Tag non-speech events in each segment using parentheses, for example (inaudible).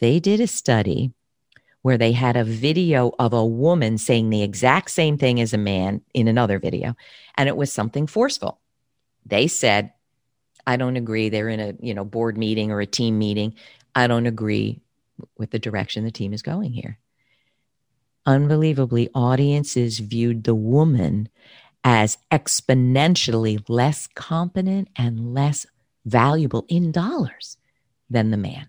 They did a study where they had a video of a woman saying the exact same thing as a man in another video, and it was something forceful. They said, I don't agree. They're in a you know board meeting or a team meeting. I don't agree with the direction the team is going here. Unbelievably, audiences viewed the woman as exponentially less competent and less valuable in dollars than the man.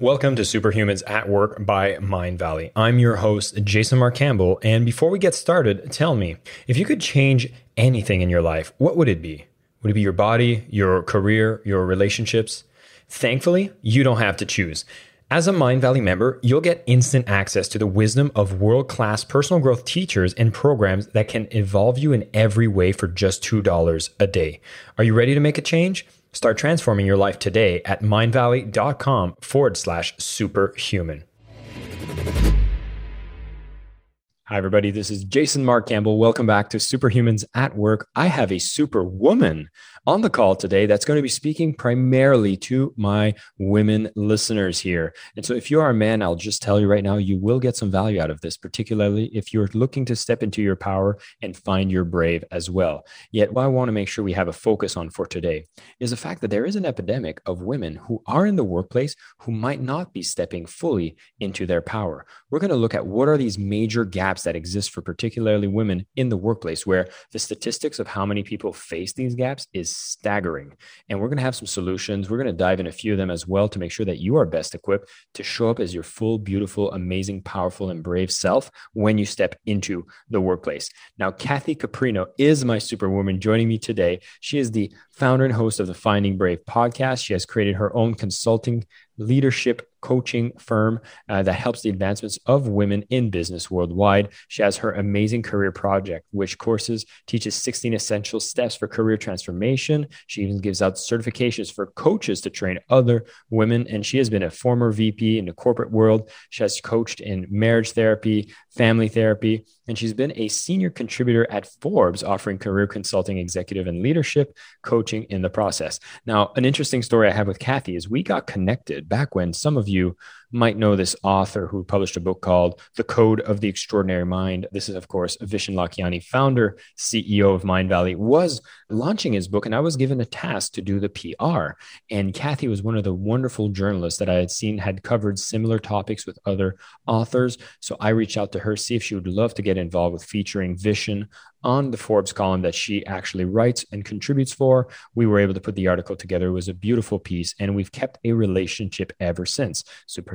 Welcome to Superhumans at Work by Mindvalley. I'm your host, Jason Mark Campbell. And before we get started, tell me if you could change anything in your life, what would it be? Would it be your body, your career, your relationships? Thankfully, you don't have to choose. As a Mindvalley member, you'll get instant access to the wisdom of world class personal growth teachers and programs that can evolve you in every way for just $2 a day. Are you ready to make a change? Start transforming your life today at mindvalley.com forward slash superhuman. Hi, everybody. This is Jason Mark Campbell. Welcome back to Superhumans at Work. I have a superwoman on the call today that's going to be speaking primarily to my women listeners here. And so, if you are a man, I'll just tell you right now, you will get some value out of this, particularly if you're looking to step into your power and find your brave as well. Yet, what I want to make sure we have a focus on for today is the fact that there is an epidemic of women who are in the workplace who might not be stepping fully into their power. We're going to look at what are these major gaps that exist for particularly women in the workplace, where the statistics of how many people face these gaps is staggering. And we're going to have some solutions. We're going to dive in a few of them as well to make sure that you are best equipped to show up as your full, beautiful, amazing, powerful, and brave self when you step into the workplace. Now, Kathy Caprino is my superwoman joining me today. She is the founder and host of the Finding Brave podcast. She has created her own consulting leadership coaching firm uh, that helps the advancements of women in business worldwide. She has her amazing career project, which courses teaches 16 essential steps for career transformation. She even gives out certifications for coaches to train other women. And she has been a former VP in the corporate world. She has coached in marriage therapy, family therapy, and she's been a senior contributor at Forbes, offering career consulting, executive, and leadership coaching in the process. Now, an interesting story I have with Kathy is we got connected back when some of you might know this author who published a book called The Code of the Extraordinary Mind. This is, of course, Vishen Lakhiani, founder, CEO of Mindvalley, was launching his book, and I was given a task to do the PR. And Kathy was one of the wonderful journalists that I had seen had covered similar topics with other authors. So I reached out to her, see if she would love to get involved with featuring Vishen on the Forbes column that she actually writes and contributes for. We were able to put the article together. It was a beautiful piece, and we've kept a relationship ever since.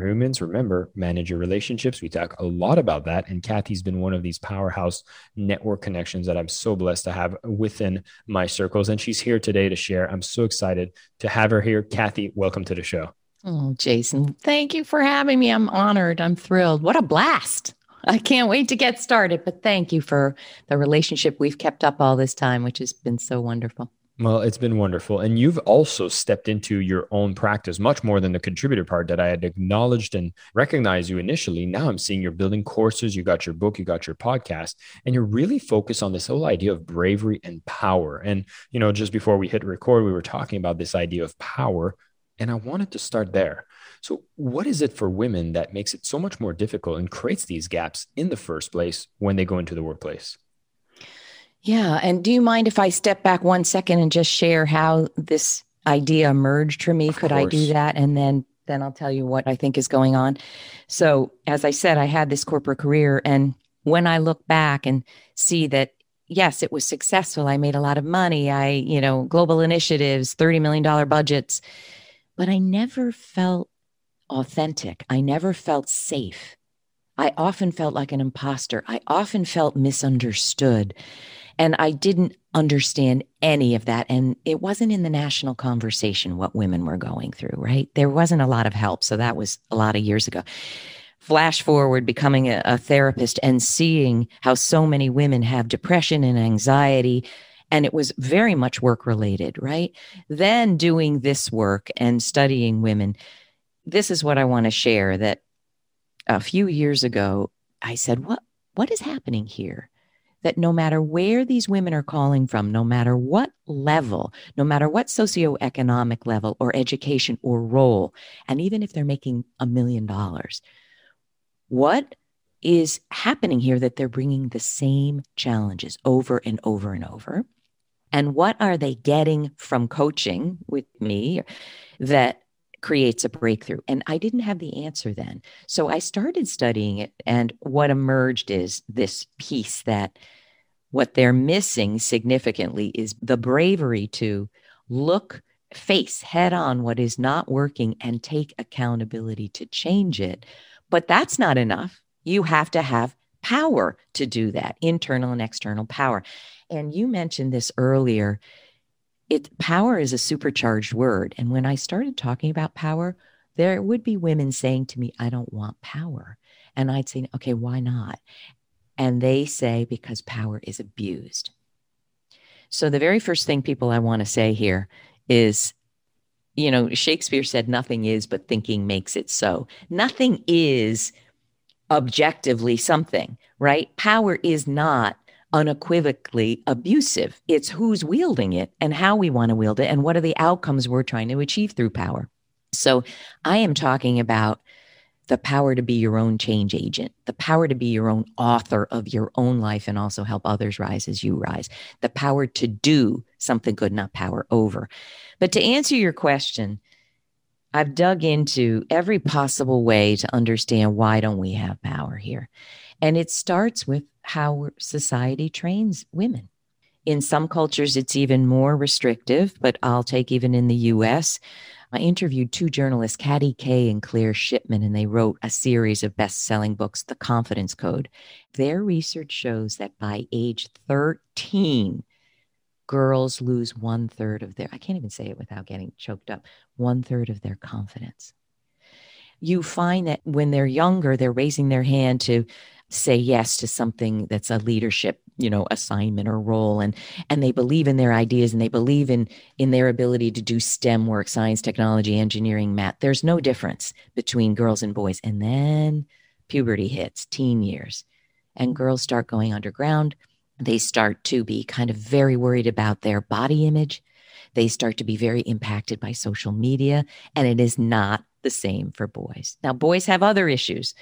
Superhumans, remember, manage your relationships. We talk a lot about that. And Kathy's been one of these powerhouse network connections that I'm so blessed to have within my circles. And she's here today to share. I'm so excited to have her here. Kathy, welcome to the show. Oh, Jason, thank you for having me. I'm honored. I'm thrilled. What a blast. I can't wait to get started. But thank you for the relationship we've kept up all this time, which has been so wonderful. Well, it's been wonderful. And you've also stepped into your own practice much more than the contributor part that I had acknowledged and recognized you initially. Now I'm seeing you're building courses, you got your book, you got your podcast, and you're really focused on this whole idea of bravery and power. And, you know, just before we hit record, we were talking about this idea of power. And I wanted to start there. So, what is it for women that makes it so much more difficult and creates these gaps in the first place when they go into the workplace? Yeah. And do you mind if I step back one second and just share how this idea emerged for me? Of Could course. I do that? And then then I'll tell you what I think is going on. So, as I said, I had this corporate career. And when I look back and see that, yes, it was successful, I made a lot of money, I, you know, global initiatives, $30 million budgets, but I never felt authentic. I never felt safe. I often felt like an imposter. I often felt misunderstood. And I didn't understand any of that. And it wasn't in the national conversation what women were going through, right? There wasn't a lot of help. So that was a lot of years ago. Flash forward, becoming a, a therapist and seeing how so many women have depression and anxiety. And it was very much work related, right? Then doing this work and studying women. This is what I want to share that a few years ago, I said, what, what is happening here? That no matter where these women are calling from, no matter what level, no matter what socioeconomic level or education or role, and even if they're making a million dollars, what is happening here that they're bringing the same challenges over and over and over? And what are they getting from coaching with me that creates a breakthrough? And I didn't have the answer then. So I started studying it. And what emerged is this piece that what they're missing significantly is the bravery to look, face head on what is not working and take accountability to change it. But that's not enough. You have to have power to do that, internal and external power. And you mentioned this earlier it power is a supercharged word and when i started talking about power there would be women saying to me i don't want power. And i'd say okay why not? And they say because power is abused. So the very first thing people i want to say here is you know shakespeare said nothing is but thinking makes it so. Nothing is objectively something right? Power is not unequivocally abusive. It's who's wielding it and how we want to wield it and what are the outcomes we're trying to achieve through power. So I am talking about the power to be your own change agent, the power to be your own author of your own life and also help others rise as you rise, the power to do something good, not power over. But to answer your question, I've dug into every possible way to understand why don't we have power here. And it starts with how society trains women. In some cultures, it's even more restrictive, but I'll take even in the US. I interviewed two journalists, Katty Kay and Claire Shipman, and they wrote a series of best selling books, The Confidence Code. Their research shows that by age 13, girls lose one third of their, I can't even say it without getting choked up, one third of their confidence. You find that when they're younger, they're raising their hand to say yes to something that's a leadership you know assignment or role and and they believe in their ideas and they believe in in their ability to do stem work science technology engineering math. There's no difference between girls and boys. And then puberty hits teen years and girls start going underground. They start to be kind of very worried about their body image. They start to be very impacted by social media and it is not the same for boys. Now boys have other issues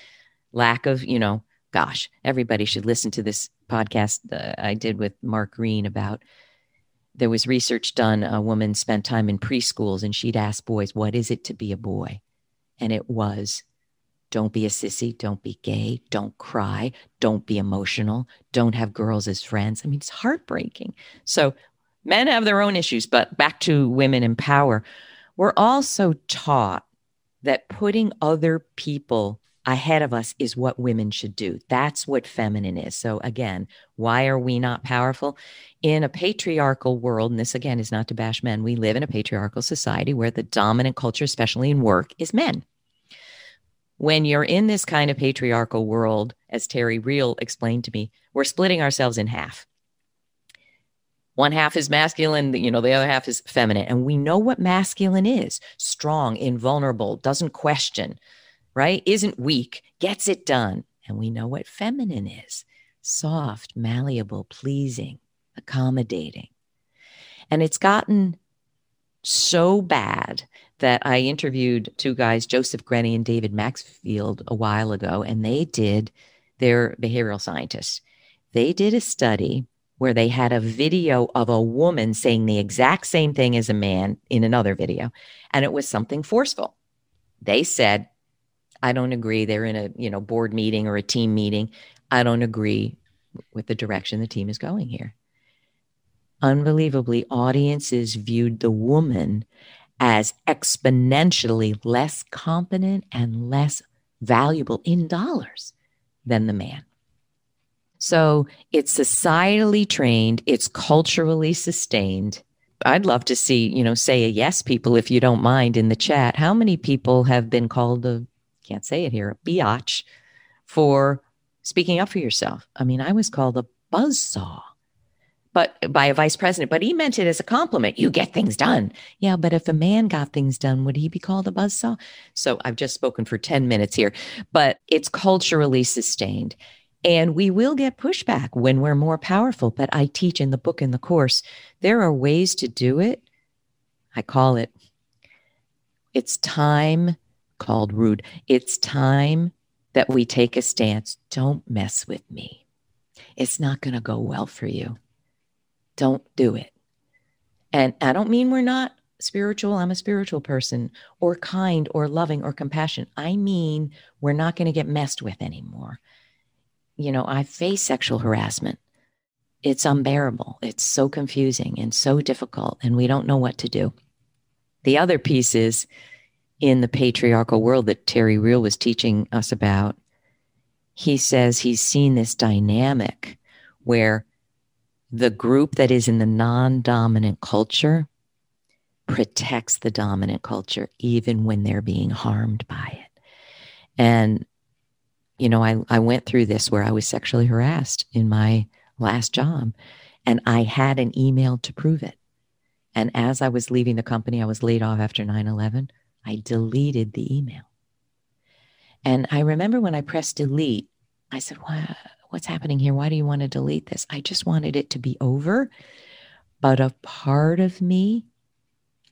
lack of you know gosh, everybody should listen to this podcast uh, I did with Mark Greene about there was research done. A woman spent time in preschools and she'd ask boys, What is it to be a boy? And it was, Don't be a sissy. Don't be gay. Don't cry. Don't be emotional. Don't have girls as friends. I mean, it's heartbreaking. So men have their own issues, but back to women in power. We're also taught that putting other people ahead of us is what women should do. That's what feminine is. So, again, why are we not powerful? In a patriarchal world, and this again is not to bash men, we live in a patriarchal society where the dominant culture, especially in work, is men. When you're in this kind of patriarchal world, as Terry Real explained to me, we're splitting ourselves in half. One half is masculine, you know, the other half is feminine. And we know what masculine is strong, invulnerable, doesn't question, right? Isn't weak, gets it done. And we know what feminine is soft, malleable, pleasing, accommodating. And it's gotten so bad that I interviewed two guys, Joseph Grenny and David Maxfield, a while ago, and they did, they're behavioral scientists. They did a study where they had a video of a woman saying the exact same thing as a man in another video, and it was something forceful. They said I don't agree. They're in a, you know, board meeting or a team meeting. I don't agree with the direction the team is going here. Unbelievably, audiences viewed the woman as exponentially less competent and less valuable in dollars than the man. So it's societally trained, it's culturally sustained. I'd love to see, you know, say a yes, people, if you don't mind, in the chat. How many people have been called a, can't say it here, biatch for speaking up for yourself? I mean, I was called a buzzsaw but by a vice president, but he meant it as a compliment. You get things done. Yeah, but if a man got things done, would he be called a buzzsaw? So I've just spoken for 10 minutes here, but it's culturally sustained. And we will get pushback when we're more powerful. But I teach in the book in the course, there are ways to do it. I call it, it's time called rude. It's time that we take a stance. Don't mess with me. It's not going to go well for you don't do it. And I don't mean we're not spiritual, I'm a spiritual person, or kind, or loving, or compassionate. I mean we're not going to get messed with anymore. You know, I face sexual harassment. It's unbearable. It's so confusing and so difficult, and we don't know what to do. The other piece is in the patriarchal world that Terry Real was teaching us about. He says he's seen this dynamic where the group that is in the non dominant culture protects the dominant culture even when they're being harmed by it. And, you know, I, I went through this where I was sexually harassed in my last job, and I had an email to prove it. And as I was leaving the company, I was laid off after 9 11. I deleted the email. And I remember when I pressed delete, I said, wow, what's happening here? Why do you want to delete this? I just wanted it to be over. But a part of me,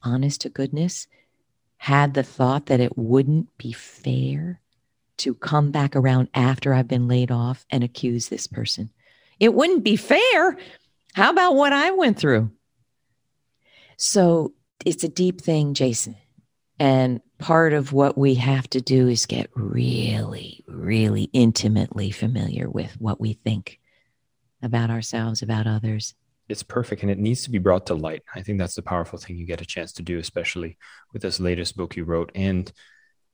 honest to goodness, had the thought that it wouldn't be fair to come back around after I've been laid off and accuse this person. It wouldn't be fair. How about what I went through? So it's a deep thing, Jason. And part of what we have to do is get really, really intimately familiar with what we think about ourselves, about others. It's perfect and it needs to be brought to light. I think that's the powerful thing you get a chance to do, especially with this latest book you wrote. And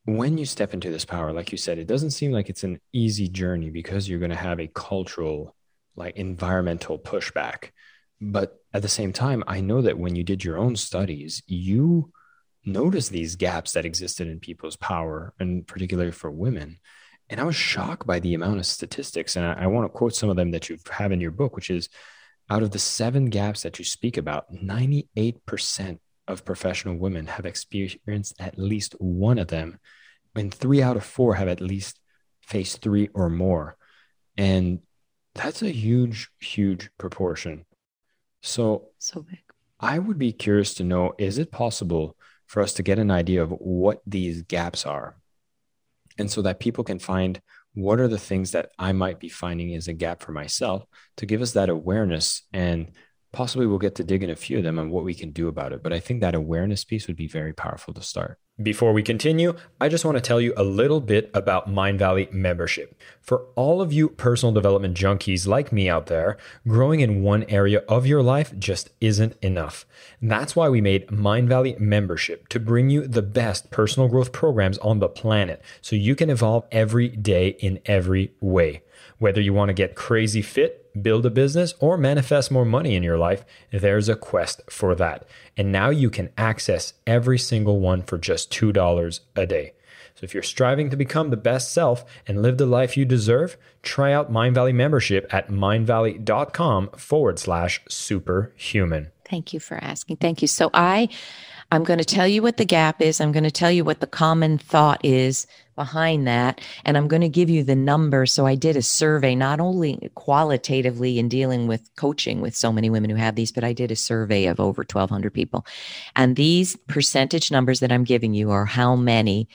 when you step into this power, like you said, it doesn't seem like it's an easy journey because you're going to have a cultural, like environmental pushback. But at the same time, I know that when you did your own studies, you notice these gaps that existed in people's power, and particularly for women. And I was shocked by the amount of statistics. And I, I want to quote some of them that you have in your book, which is out of the seven gaps that you speak about, 98% of professional women have experienced at least one of them, and three out of four have at least faced three or more. And that's a huge, huge proportion. So, so big. I would be curious to know is it possible for us to get an idea of what these gaps are. And so that people can find what are the things that I might be finding is a gap for myself to give us that awareness. And possibly we'll get to dig in a few of them and what we can do about it. But I think that awareness piece would be very powerful to start. Before we continue, I just want to tell you a little bit about Mindvalley membership. For all of you personal development junkies like me out there, growing in one area of your life just isn't enough. That's why we made Mindvalley membership to bring you the best personal growth programs on the planet so you can evolve every day in every way. Whether you want to get crazy fit, build a business, or manifest more money in your life, there's a quest for that. And now you can access every single one for just $2 a day. So if you're striving to become the best self and live the life you deserve, try out Mindvalley membership at mindvalley.com forward slash superhuman. Thank you for asking. Thank you. So I I'm going to tell you what the gap is. I'm going to tell you what the common thought is behind that. And I'm going to give you the number. So I did a survey, not only qualitatively in dealing with coaching with so many women who have these, but I did a survey of over 1,200 people. And these percentage numbers that I'm giving you are how many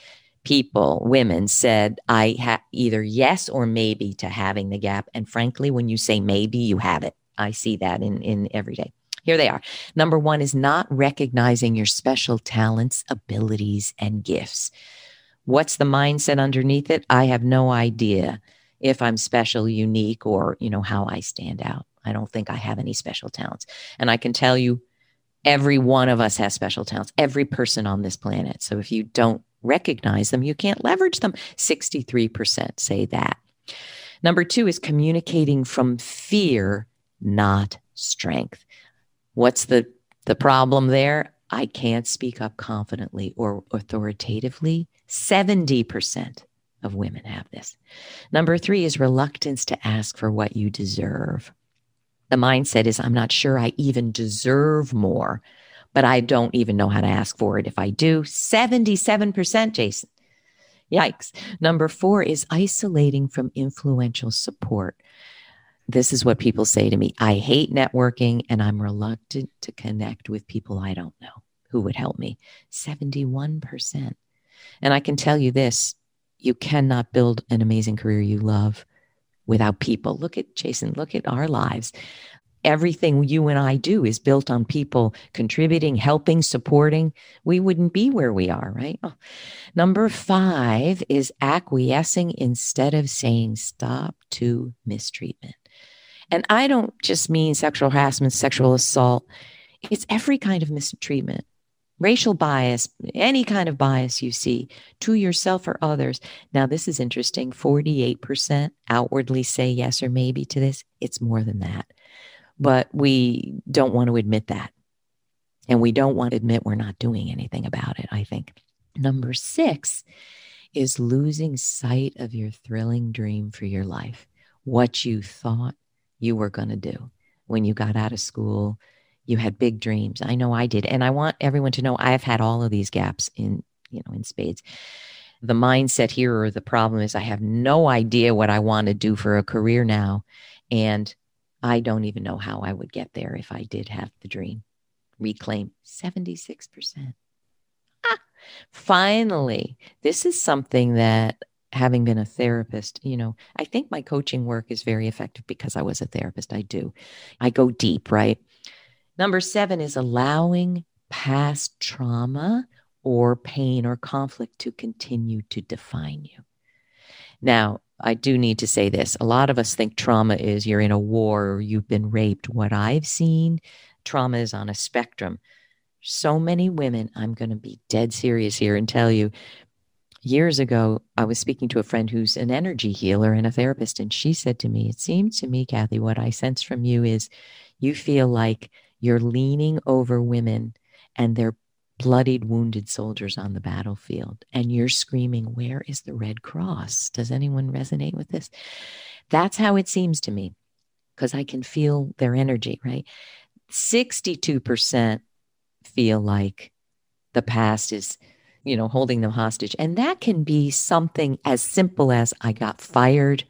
people, women said, I either yes or maybe to having the gap. And frankly, when you say maybe, you have it. I see that in, in every day. Here they are. Number one is not recognizing your special talents, abilities, and gifts. What's the mindset underneath it? I have no idea if I'm special, unique, or, you know, how I stand out. I don't think I have any special talents. And I can tell you, every one of us has special talents, every person on this planet. So if you don't recognize them, you can't leverage them. 63% say that. Number two is communicating from fear, not strength. What's the, the problem there? I can't speak up confidently or authoritatively. 70% of women have this. Number three is reluctance to ask for what you deserve. The mindset is, I'm not sure I even deserve more, but I don't even know how to ask for it. If I do, 77%, Jason. Yikes. Number four is isolating from influential support. This is what people say to me I hate networking and I'm reluctant to connect with people I don't know who would help me. 71%. And I can tell you this you cannot build an amazing career you love without people. Look at Jason, look at our lives. Everything you and I do is built on people contributing, helping, supporting. We wouldn't be where we are, right? Oh. Number five is acquiescing instead of saying stop to mistreatment. And I don't just mean sexual harassment, sexual assault, it's every kind of mistreatment racial bias, any kind of bias you see to yourself or others. Now, this is interesting 48% outwardly say yes or maybe to this. It's more than that. But we don't want to admit that. And we don't want to admit we're not doing anything about it, I think. Number six is losing sight of your thrilling dream for your life, what you thought you were going to do when you got out of school, you had big dreams. I know I did. And I want everyone to know I've had all of these gaps in, you know, in spades. The mindset here or the problem is I have no idea what I want to do for a career now. And I don't even know how I would get there if I did have the dream. Reclaim 76%. Ah, finally, this is something that having been a therapist, you know, I think my coaching work is very effective because I was a therapist. I do. I go deep, right? Number seven is allowing past trauma or pain or conflict to continue to define you. Now, I do need to say this. A lot of us think trauma is you're in a war or you've been raped. What I've seen, trauma is on a spectrum. So many women, I'm going to be dead serious here and tell you. Years ago, I was speaking to a friend who's an energy healer and a therapist, and she said to me, It seems to me, Kathy, what I sense from you is you feel like you're leaning over women and they're bloodied, wounded soldiers on the battlefield, and you're screaming, Where is the Red Cross? Does anyone resonate with this? That's how it seems to me because I can feel their energy, right? 62% feel like the past is, you know, holding them hostage. And that can be something as simple as I got fired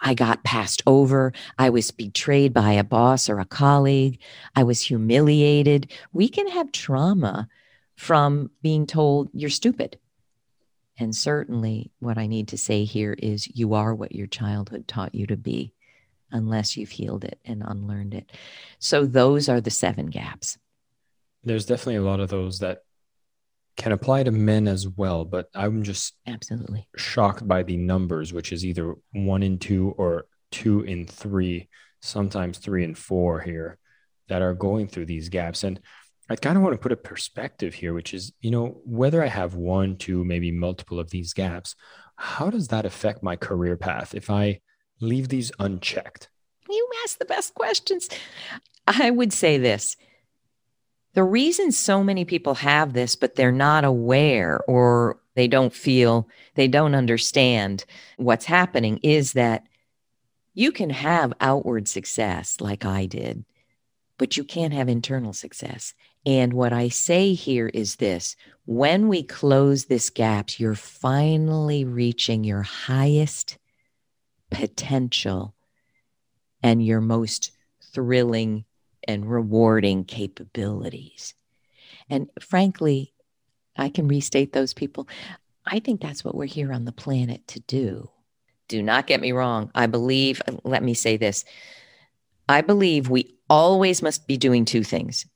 I got passed over. I was betrayed by a boss or a colleague. I was humiliated. We can have trauma from being told you're stupid. And certainly, what I need to say here is you are what your childhood taught you to be, unless you've healed it and unlearned it. So, those are the seven gaps. There's definitely a lot of those that can apply to men as well, but I'm just absolutely shocked by the numbers, which is either one in two or two in three, sometimes three and four here that are going through these gaps. And I kind of want to put a perspective here, which is, you know, whether I have one, two, maybe multiple of these gaps, how does that affect my career path if I leave these unchecked? You ask the best questions. I would say this the reason so many people have this, but they're not aware or they don't feel, they don't understand what's happening is that you can have outward success like I did, but you can't have internal success. And what I say here is this when we close this gap, you're finally reaching your highest potential and your most thrilling and rewarding capabilities. And frankly, I can restate those people. I think that's what we're here on the planet to do. Do not get me wrong. I believe, uh, let me say this I believe we always must be doing two things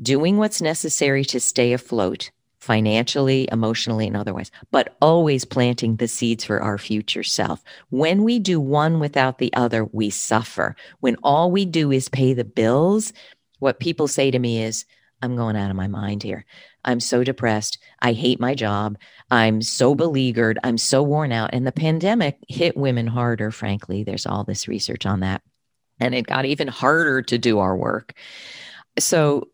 doing what's necessary to stay afloat financially, emotionally, and otherwise, but always planting the seeds for our future self. When we do one without the other, we suffer. When all we do is pay the bills, what people say to me is, I'm going out of my mind here. I'm so depressed. I hate my job. I'm so beleaguered. I'm so worn out. And the pandemic hit women harder, frankly. There's all this research on that. And it got even harder to do our work. So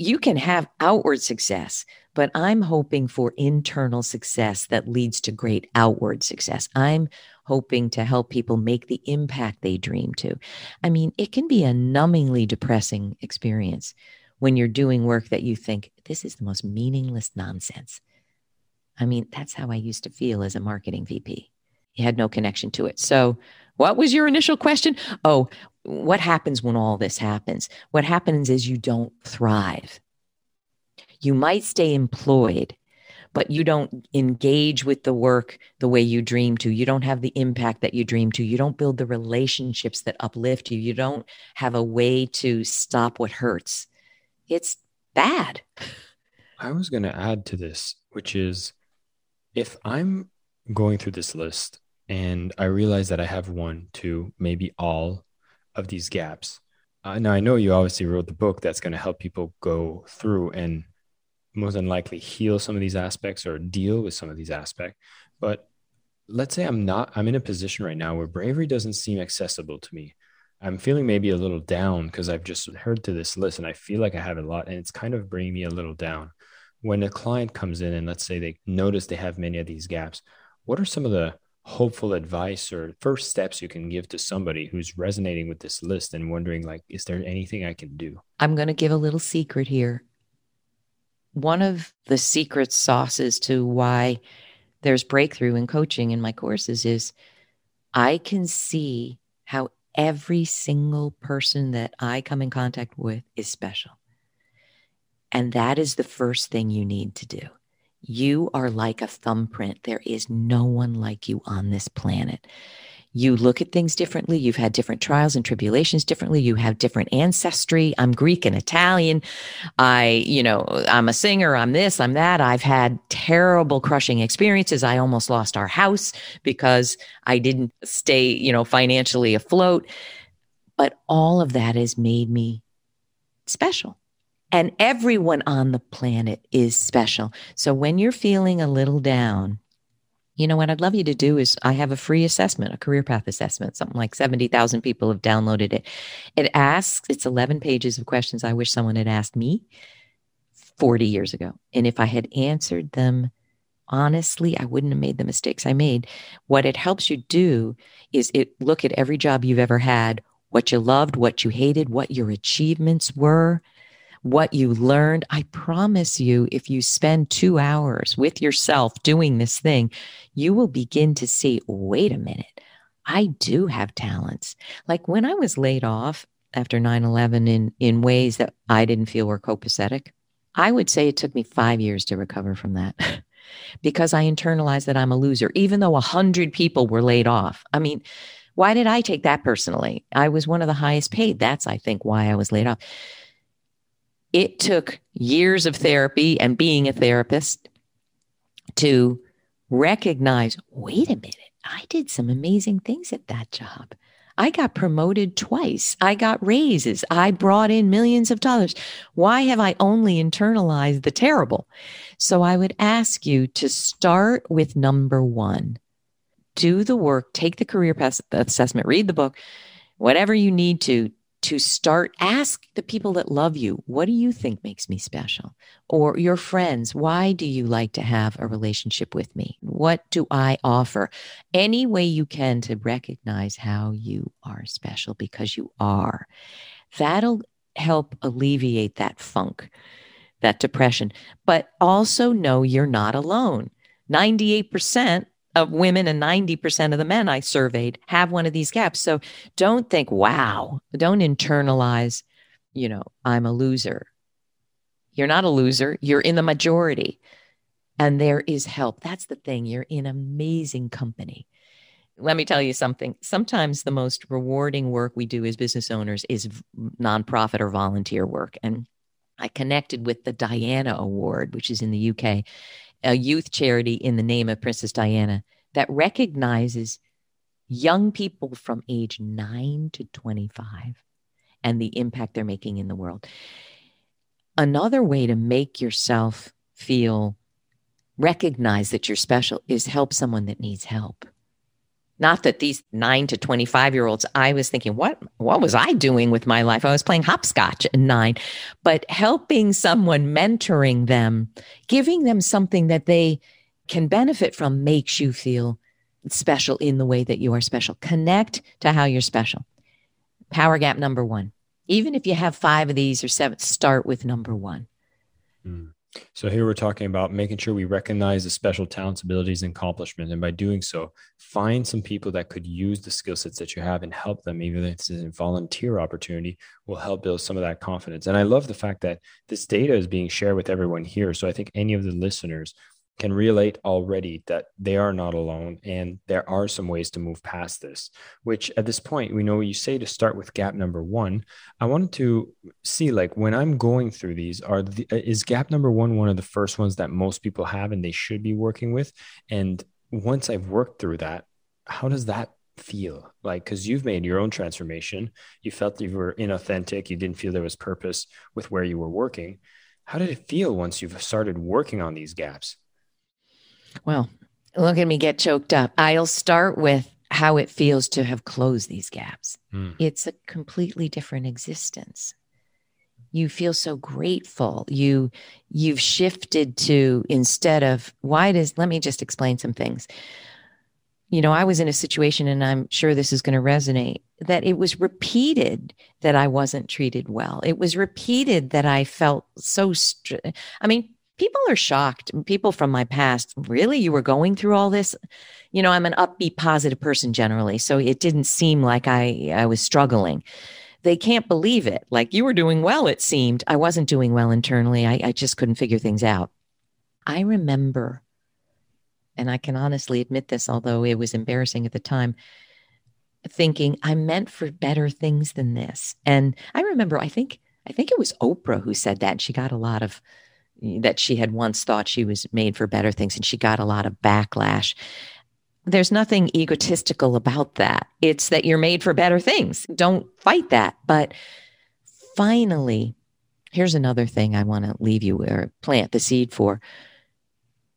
you can have outward success, but I'm hoping for internal success that leads to great outward success. I'm hoping to help people make the impact they dream to. I mean, it can be a numbingly depressing experience when you're doing work that you think, this is the most meaningless nonsense. I mean, that's how I used to feel as a marketing VP. You had no connection to it. So, what was your initial question? Oh, what happens when all this happens? What happens is you don't thrive. You might stay employed, but you don't engage with the work the way you dream to. You don't have the impact that you dream to. You don't build the relationships that uplift you. You don't have a way to stop what hurts it's bad. I was going to add to this, which is if I'm going through this list and I realize that I have one, two, maybe all of these gaps. Uh, now, I know you obviously wrote the book that's going to help people go through and most unlikely heal some of these aspects or deal with some of these aspects. But let's say I'm not, I'm in a position right now where bravery doesn't seem accessible to me. I'm feeling maybe a little down because I've just heard to this list and I feel like I have a lot and it's kind of bringing me a little down. When a client comes in and let's say they notice they have many of these gaps, what are some of the hopeful advice or first steps you can give to somebody who's resonating with this list and wondering like is there anything I can do? I'm going to give a little secret here. One of the secret sauces to why there's breakthrough in coaching in my courses is I can see how every single person that I come in contact with is special. And that is the first thing you need to do. You are like a thumbprint. There is no one like you on this planet you look at things differently. You've had different trials and tribulations differently. You have different ancestry. I'm Greek and Italian. I, you know, I'm a singer. I'm this, I'm that. I've had terrible crushing experiences. I almost lost our house because I didn't stay, you know, financially afloat. But all of that has made me special. And everyone on the planet is special. So when you're feeling a little down, you know what I'd love you to do is I have a free assessment, a career path assessment. Something like 70,000 people have downloaded it. It asks, it's 11 pages of questions I wish someone had asked me 40 years ago. And if I had answered them honestly, I wouldn't have made the mistakes I made. What it helps you do is it look at every job you've ever had, what you loved, what you hated, what your achievements were, what you learned. I promise you, if you spend two hours with yourself doing this thing, you will begin to see wait a minute, I do have talents. Like when I was laid off after 9 11 in, in ways that I didn't feel were copacetic, I would say it took me five years to recover from that. (laughs) because I internalized that I'm a loser, even though a hundred people were laid off. I mean, why did I take that personally? I was one of the highest paid. That's, I think, why I was laid off it took years of therapy and being a therapist to recognize wait a minute, I did some amazing things at that job. I got promoted twice. I got raises. I brought in millions of dollars. Why have I only internalized the terrible? So I would ask you to start with number one. Do the work, take the career assessment, read the book, whatever you need to to start ask the people that love you what do you think makes me special? Or your friends why do you like to have a relationship with me? What do i offer? Any way you can to recognize how you are special because you are. That'll help alleviate that funk that depression. But also know you're not alone. 98% of women and 90% of the men I surveyed have one of these gaps. So don't think, wow, don't internalize, you know, I'm a loser. You're not a loser, you're in the majority. And there is help. That's the thing. You're in amazing company. Let me tell you something. Sometimes the most rewarding work we do as business owners is nonprofit or volunteer work. And I connected with the Diana Award, which is in the UK a youth charity in the name of Princess Diana that recognizes young people from age 9 to 25 and the impact they're making in the world. another way to make yourself feel recognize that you're special is help someone that needs help. Not that these nine to 25 year olds, I was thinking, what, what was I doing with my life? I was playing hopscotch at nine, but helping someone, mentoring them, giving them something that they can benefit from makes you feel special in the way that you are special. Connect to how you're special. Power gap number one. Even if you have five of these or seven, start with number one. Mm. So here we're talking about making sure we recognize the special talents, abilities, and accomplishments. And by doing so, find some people that could use the skill sets that you have and help them, even if it's a volunteer opportunity, will help build some of that confidence. And I love the fact that this data is being shared with everyone here. So I think any of the listeners can relate already that they are not alone and there are some ways to move past this which at this point we know you say to start with gap number one. I wanted to see like when i'm going through these are the, is gap number one one of the first ones that most people have and they should be working with? And once i've worked through that how does that feel? Like because you've made your own transformation. You felt you were inauthentic. You didn't feel there was purpose with where you were working. How did it feel once you've started working on these gaps well, look at me get choked up. I'll start with how it feels to have closed these gaps. Mm. It's a completely different existence. You feel so grateful. You you've shifted to instead of why does let me just explain some things. You know, I was in a situation and I'm sure this is going to resonate that it was repeated that I wasn't treated well. It was repeated that I felt so str- I mean, people are shocked. People from my past, really, you were going through all this? You know, I'm an upbeat, positive person generally, so it didn't seem like I I was struggling. They can't believe it. Like you were doing well, it seemed. I wasn't doing well internally. I, I just couldn't figure things out. I remember, and I can honestly admit this, although it was embarrassing at the time, thinking I'm meant for better things than this. And I remember, I think, I think it was Oprah who said that. And she got a lot of that she had once thought she was made for better things and she got a lot of backlash. There's nothing egotistical about that. It's that you're made for better things. Don't fight that. But finally, here's another thing I want to leave you or plant the seed for.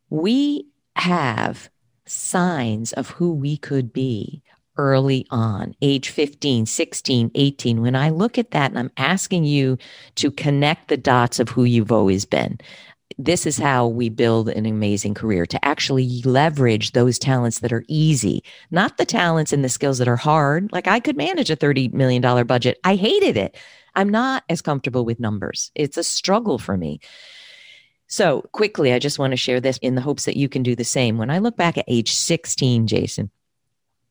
We have signs of who we could be early on, age 15, 16, 18, when I look at that and I'm asking you to connect the dots of who you've always been, this is how we build an amazing career to actually leverage those talents that are easy, not the talents and the skills that are hard. Like I could manage a $30 million budget. I hated it. I'm not as comfortable with numbers. It's a struggle for me. So quickly, I just want to share this in the hopes that you can do the same. When I look back at age 16, Jason,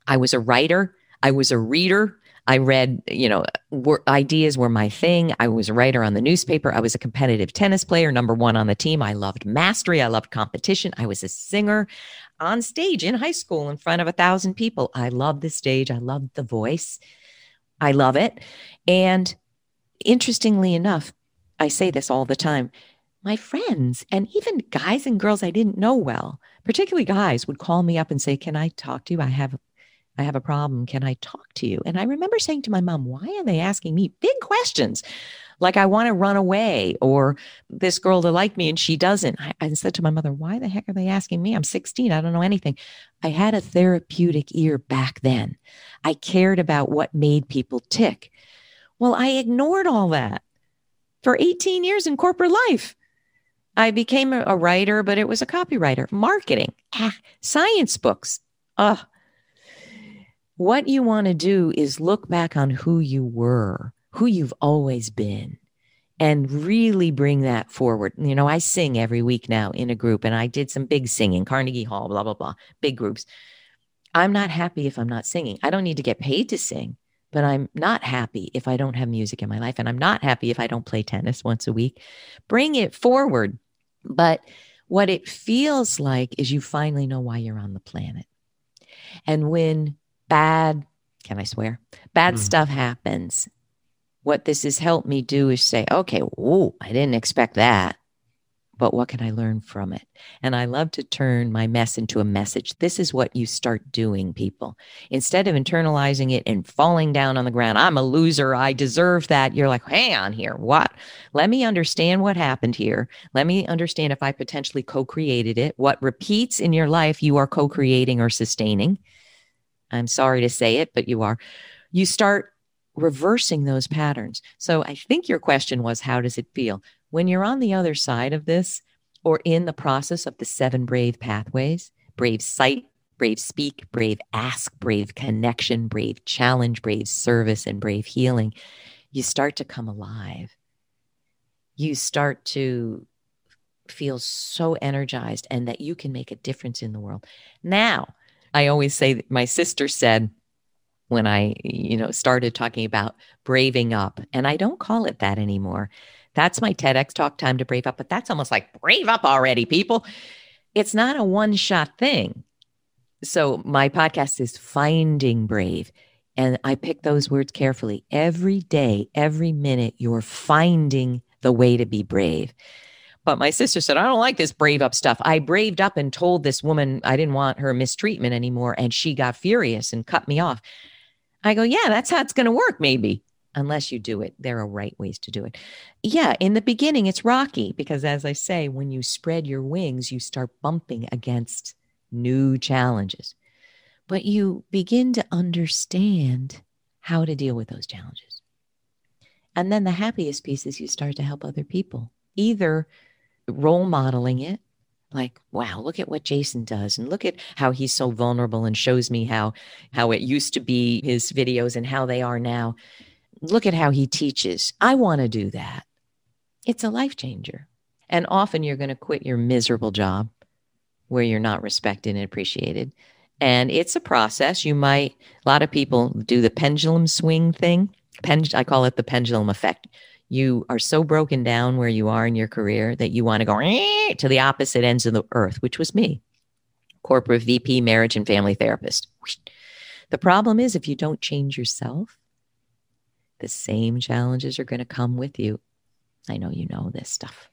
I was a writer. I was a reader. I read, you know, were, ideas were my thing. I was a writer on the newspaper. I was a competitive tennis player, number one on the team. I loved mastery. I loved competition. I was a singer on stage in high school in front of a thousand people. I loved the stage. I loved the voice. I love it. And interestingly enough, I say this all the time. My friends and even guys and girls I didn't know well, particularly guys, would call me up and say, Can I talk to you? I have I have a problem. Can I talk to you? And I remember saying to my mom, why are they asking me big questions? Like I want to run away or this girl to like me and she doesn't. I, I said to my mother, why the heck are they asking me? I'm 16. I don't know anything. I had a therapeutic ear back then. I cared about what made people tick. Well, I ignored all that for 18 years in corporate life. I became a, writer, but it was a copywriter, marketing, ah, science books. Ugh, what you want to do is look back on who you were, who you've always been, and really bring that forward. You know, I sing every week now in a group, and I did some big singing, Carnegie Hall, blah, blah, blah, big groups. I'm not happy if I'm not singing. I don't need to get paid to sing, but I'm not happy if I don't have music in my life. And I'm not happy if I don't play tennis once a week. Bring it forward. But what it feels like is you finally know why you're on the planet. And when bad, can I swear? Bad mm. stuff happens. What this has helped me do is say, okay, whoa, I didn't expect that. but what can I learn from it? And I love to turn my mess into a message. This is what you start doing, people. Instead of internalizing it and falling down on the ground, I'm a loser, I deserve that. You're like, hang on here, what? Let me understand what happened here. Let me understand if I potentially co created it. What repeats in your life you are co creating or sustaining. I'm sorry to say it, but you are. You start reversing those patterns. So I think your question was, how does it feel? When you're on the other side of this or in the process of the seven brave pathways, brave sight, brave speak, brave ask, brave connection, brave challenge, brave service, and brave healing, you start to come alive. You start to feel so energized and that you can make a difference in the world. Now, I always say my sister said when I, you know, started talking about braving up, and I don't call it that anymore. That's my TEDx talk time to brave up, but that's almost like brave up already, people. It's not a one shot thing. So my podcast is Finding Brave. And I pick those words carefully. Every day, every minute, you're finding the way to be brave. But my sister said, I don't like this brave up stuff. I braved up and told this woman I didn't want her mistreatment anymore. And she got furious and cut me off. I go, yeah, that's how it's going to work, maybe unless you do it. There are right ways to do it. Yeah, in the beginning, it's rocky because, as I say, when you spread your wings, you start bumping against new challenges. But you begin to understand how to deal with those challenges. And then the happiest piece is you start to help other people, either role modeling it, like wow look at what jason does and look at how he's so vulnerable and shows me how how it used to be his videos and how they are now Look at how he teaches. I want to do that. It's a life changer. And often you're going to quit your miserable job where you're not respected and appreciated. And it's a process. You might, a lot of people do the pendulum swing thing. Pen, I call it the pendulum effect. You are so broken down where you are in your career that you want to go to the opposite ends of the earth, which was me corporate VP, marriage and family therapist. The problem is if you don't change yourself, the same challenges are going to come with you. I know you know this stuff.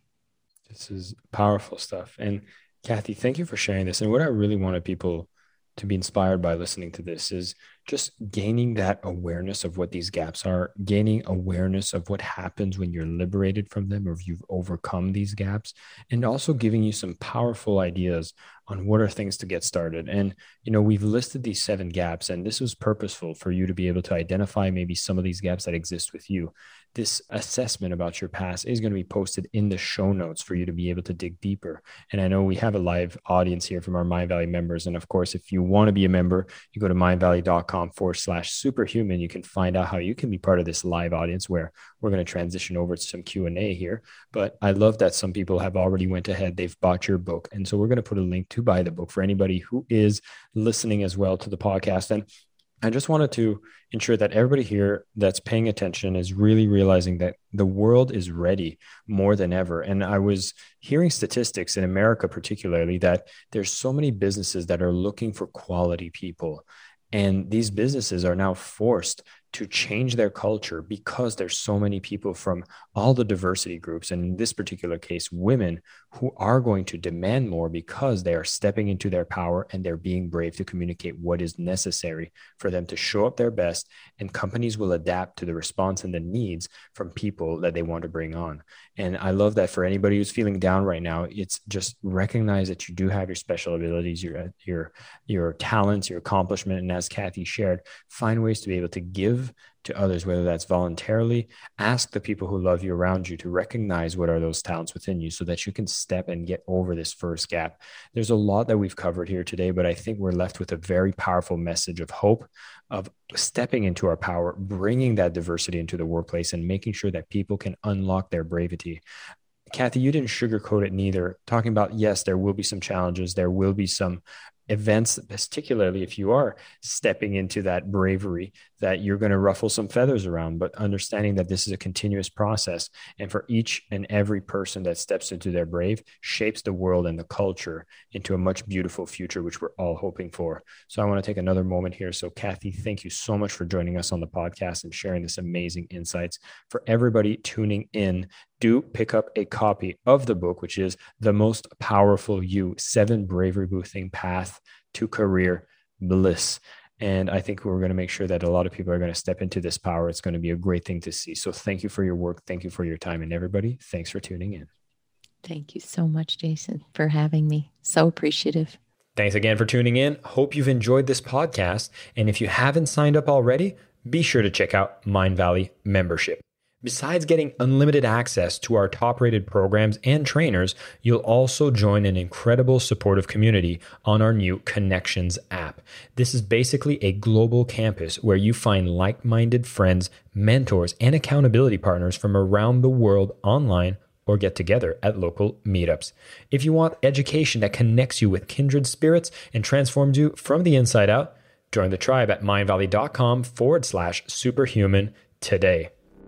This is powerful stuff. And Kathy, thank you for sharing this. And what I really wanted people to be inspired by listening to this is just gaining that awareness of what these gaps are, gaining awareness of what happens when you're liberated from them or if you've overcome these gaps, and also giving you some powerful ideas on what are things to get started. And, you know, we've listed these seven gaps, and this was purposeful for you to be able to identify maybe some of these gaps that exist with you. This assessment about your past is going to be posted in the show notes for you to be able to dig deeper. And I know we have a live audience here from our Mindvalley members. And of course, if you want to be a member, you go to mindvalley.com forward slash superhuman. You can find out how you can be part of this live audience where we're going to transition over to some Q&A here. But I love that some people have already went ahead. They've bought your book. And so we're going to put a link to buy the book for anybody who is listening as well to the podcast. And I just wanted to ensure that everybody here that's paying attention is really realizing that the world is ready more than ever. And I was hearing statistics in America, particularly, that there's so many businesses that are looking for quality people. And these businesses are now forced to change their culture because there's so many people from all the diversity groups and in this particular case women who are going to demand more because they are stepping into their power and they're being brave to communicate what is necessary for them to show up their best and companies will adapt to the response and the needs from people that they want to bring on. And i love that for anybody who's feeling down right now it's just recognize that you do have your special abilities your your your talents your accomplishment and as kathy shared find ways to be able to give give to others, whether that's voluntarily, ask the people who love you around you to recognize what are those talents within you so that you can step and get over this first gap. There's a lot that we've covered here today, but I think we're left with a very powerful message of hope, of stepping into our power, bringing that diversity into the workplace, and making sure that people can unlock their bravery. Kathy, you didn't sugarcoat it neither. Talking about, yes, there will be some challenges, there will be some events, particularly if you are stepping into that bravery, that you're going to ruffle some feathers around, but understanding that this is a continuous process. And for each and every person that steps into their brave, shapes the world and the culture into a much beautiful future, which we're all hoping for. So I want to take another moment here. So, Kathy, thank you so much for joining us on the podcast and sharing this amazing insights. For everybody tuning in, do pick up a copy of the book, which is The Most Powerful You Seven Bravery Boosting Path to Career Bliss. And I think we're going to make sure that a lot of people are going to step into this power. It's going to be a great thing to see. So thank you for your work. Thank you for your time. And everybody, thanks for tuning in. Thank you so much, Jason, for having me. So appreciative. Thanks again for tuning in. Hope you've enjoyed this podcast. And if you haven't signed up already, be sure to check out Mindvalley membership. Besides getting unlimited access to our top rated programs and trainers, you'll also join an incredible supportive community on our new Connections app. This is basically a global campus where you find like minded friends, mentors, and accountability partners from around the world online or get together at local meetups. If you want education that connects you with kindred spirits and transforms you from the inside out, join the tribe at mindvalley.com forward slash superhuman today.